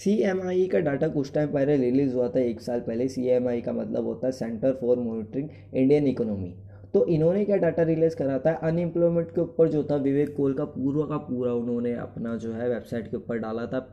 C M आई का data कुछ time पहले रिलीज़ हुआ था, एक साल पहले सी एम आई का मतलब होता है centre for monitoring Indian economy तो इन्होंने क्या डाटा रिलीज़ करा था? अनएम्प्लॉयमेंट के ऊपर जो था, विवेक कोल का पूरा का पूरा उन्होंने अपना जो है वेबसाइट के ऊपर डाला था,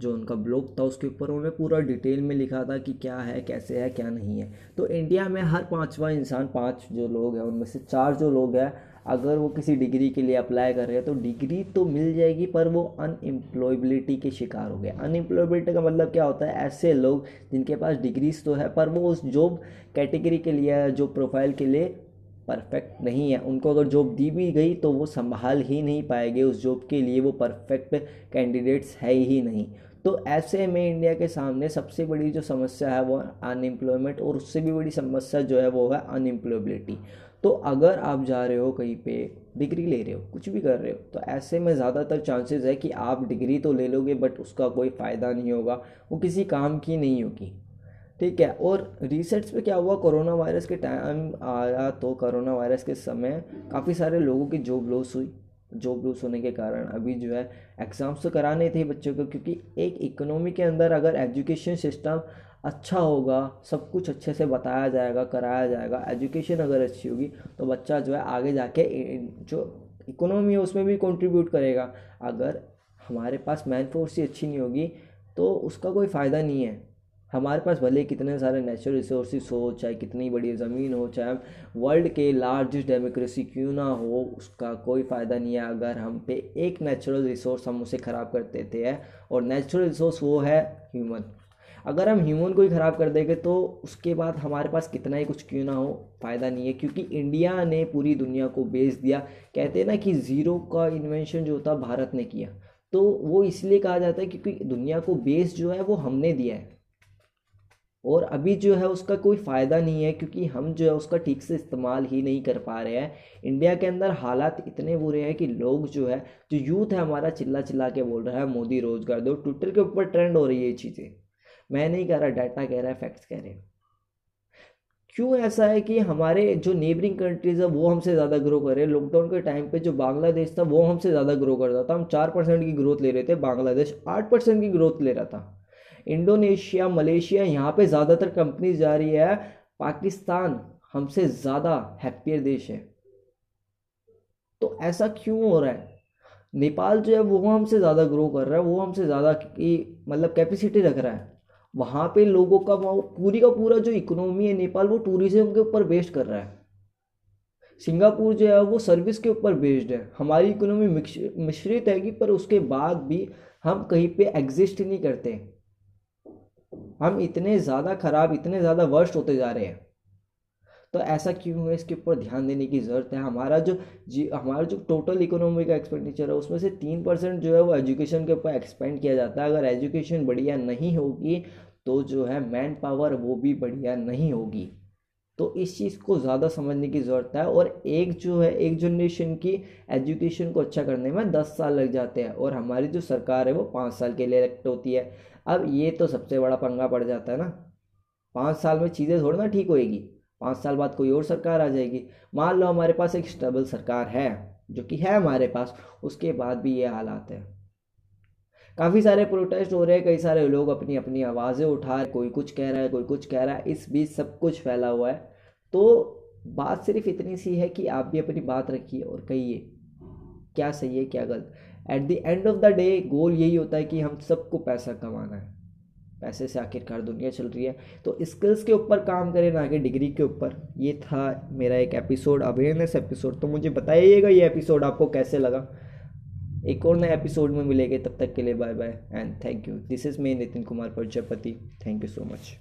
जो उनका ब्लॉग था, उसके ऊपर उन्होंने पूरा डिटेल में लिखा था कि क्या है, कैसे है, क्या नहीं है। तो इंडिया में हर पाँचवा इंसान, पाँच जो लोग हैं, उनमें से चार जो लोग हैं अगर वो किसी डिग्री के लिए अप्लाई कर रहे हैं तो डिग्री तो मिल जाएगी, पर वो अनएम्प्लॉयबिलिटी के शिकार हो गए। अनएम्प्लॉयबिलिटी का मतलब क्या होता है? ऐसे लोग जिनके पास डिग्रीज तो है, पर वो उस जॉब कैटेगरी के लिए जॉब प्रोफ़ाइल के लिए परफेक्ट नहीं है। उनको अगर जॉब दी भी गई तो वो संभाल ही नहीं पाएँगे। उस जॉब के लिए वो परफेक्ट कैंडिडेट्स है ही नहीं। तो ऐसे में इंडिया के सामने सबसे बड़ी जो समस्या है, वो अनएम्प्लॉयमेंट और उससे भी बड़ी समस्या जो है, वो है अनएम्प्लॉयबिलिटी तो अगर आप जा रहे हो कहीं पे, डिग्री ले रहे हो, कुछ भी कर रहे हो तो ऐसे में ज़्यादातर चांसेस है कि आप डिग्री तो ले लोगे बट उसका कोई फ़ायदा नहीं होगा। वो किसी काम की नहीं होगी। ठीक है? और रिसर्च पे क्या हुआ? कोरोना वायरस के टाइम आया तो कोरोना वायरस के समय काफ़ी सारे लोगों की जॉब लॉस हुई। जॉब लॉस होने के कारण अभी जो है एग्ज़ाम्स तो कराने थे बच्चों को, क्योंकि एक इकोनॉमी के अंदर अगर एजुकेशन सिस्टम अच्छा होगा, सब कुछ अच्छे से बताया जाएगा, कराया जाएगा एजुकेशन अगर अच्छी होगी तो बच्चा जो है आगे जाके जो इकोनॉमी है उसमें भी कंट्रीब्यूट करेगा। अगर हमारे पास मैन फोर्स ही अच्छी नहीं होगी तो उसका कोई फ़ायदा नहीं है। हमारे पास भले कितने सारे नेचुरल रिसोर्सेज हो, चाहे कितनी बड़ी ज़मीन हो, चाहे वर्ल्ड के लार्जेस्ट डेमोक्रेसी क्यों ना हो, उसका कोई फ़ायदा नहीं है। अगर हम पे एक नेचुरल रिसोर्स हम उसे ख़राब कर देते हैं और नेचुरल रिसोर्स वो है ह्यूमन अगर हम ह्यूमन को ही ख़राब कर देंगे तो उसके बाद हमारे पास कितना ही कुछ क्यों ना हो, फ़ायदा नहीं है। क्योंकि इंडिया ने पूरी दुनिया को बेच दिया। कहते हैं ना कि ज़ीरो का इन्वेंशन जो था, भारत ने किया। तो वो इसलिए कहा जाता है क्योंकि दुनिया को बेस जो है, वो हमने दिया है। और अभी जो है, उसका कोई फ़ायदा नहीं है, क्योंकि हम जो है, उसका ठीक से इस्तेमाल ही नहीं कर पा रहे हैं। इंडिया के अंदर हालात इतने बुरे हैं कि लोग जो है, जो यूथ है, हमारा चिल्ला चिल्ला के बोल रहा है, मोदी रोज़गार दो। ट्विटर के ऊपर ट्रेंड हो रही है ये चीज़ें। मैं नहीं कह रहा डाटा कह रहा है फैक्ट्स कह रहे हैं। क्यों ऐसा है कि हमारे जो नेबरिंग कंट्रीज़ है, वो हमसे ज़्यादा ग्रो कर रहे हैं। लॉकडाउन के टाइम पे जो बांग्लादेश था, वो हमसे ज़्यादा ग्रो कर रहा था। हम चार परसेंट की ग्रोथ ले रहे थे, बांग्लादेश आठ परसेंट की ग्रोथ ले रहा था। इंडोनेशिया, मलेशिया, यहाँ पे ज़्यादातर कंपनीज़ जा रही है, पाकिस्तान हमसे ज़्यादा हैप्पियर देश है। तो ऐसा क्यों हो रहा है? नेपाल जो है, वो हमसे ज़्यादा ग्रो कर रहा है, वो हमसे ज़्यादा मतलब कैपेसिटी रख रहा है। वहाँ पे लोगों का, वो पूरी का पूरा जो इकोनॉमी है नेपाल, वो टूरिज़्म के ऊपर बेस्ड कर रहा है। सिंगापुर जो है, वो सर्विस के ऊपर बेस्ड है। हमारी इकोनॉमी मिश्रित है कि पर उसके बाद भी हम कहीं पे एग्जिस्ट नहीं करते। हम इतने ज़्यादा ख़राब, इतने ज़्यादा वर्ष होते जा रहे हैं। तो ऐसा क्यों है? इसके ऊपर ध्यान देने की ज़रूरत है। हमारा जो जी, हमारा जो टोटल इकोनॉमी का एक्सपेंडिचर है, उसमें से तीन परसेंट जो है वो एजुकेशन के ऊपर एक्सपेंड किया जाता है। अगर एजुकेशन बढ़िया नहीं होगी तो जो है मैन पावर वो भी बढ़िया नहीं होगी। तो इस चीज़ को ज़्यादा समझने की ज़रूरत है और एक जो है, एक जनरेशन की एजुकेशन को अच्छा करने में दस साल लग जाते हैं और हमारी जो सरकार है वो पाँच साल के लिए इलेक्ट होती है। अब ये तो सबसे बड़ा पंगा पड़ जाता है ना। पाँच साल में चीज़ें थोड़ी ना ठीक होएगी। पाँच साल बाद कोई और सरकार आ जाएगी। मान लो हमारे पास एक स्टेबल सरकार है, जो कि है हमारे पास, उसके बाद भी ये हालात है। काफ़ी सारे प्रोटेस्ट हो रहे हैं, कई सारे लोग अपनी अपनी आवाज़ें उठा रहे कोई कुछ कह रहा है, कोई कुछ कह रहा है, इस बीच सब कुछ फैला हुआ है। तो बात सिर्फ़ इतनी सी है कि आप भी अपनी बात रखिए और कहिए, क्या सही है, क्या गलत? At the end of the day goal यही होता है कि हम सबको पैसा कमाना है। पैसे से आखिरकार दुनिया चल रही है। तो स्किल्स के ऊपर काम करें ना कि डिग्री के ऊपर। ये था मेरा एक एपिसोड अवेयरनेस एपिसोड तो मुझे बताइएगा ये एपिसोड आपको कैसे लगा। एक और नए एपिसोड में मिलेंगे, तब तक के लिए bye bye and thank you this is me Nitin Kumar Prajapati thank you so much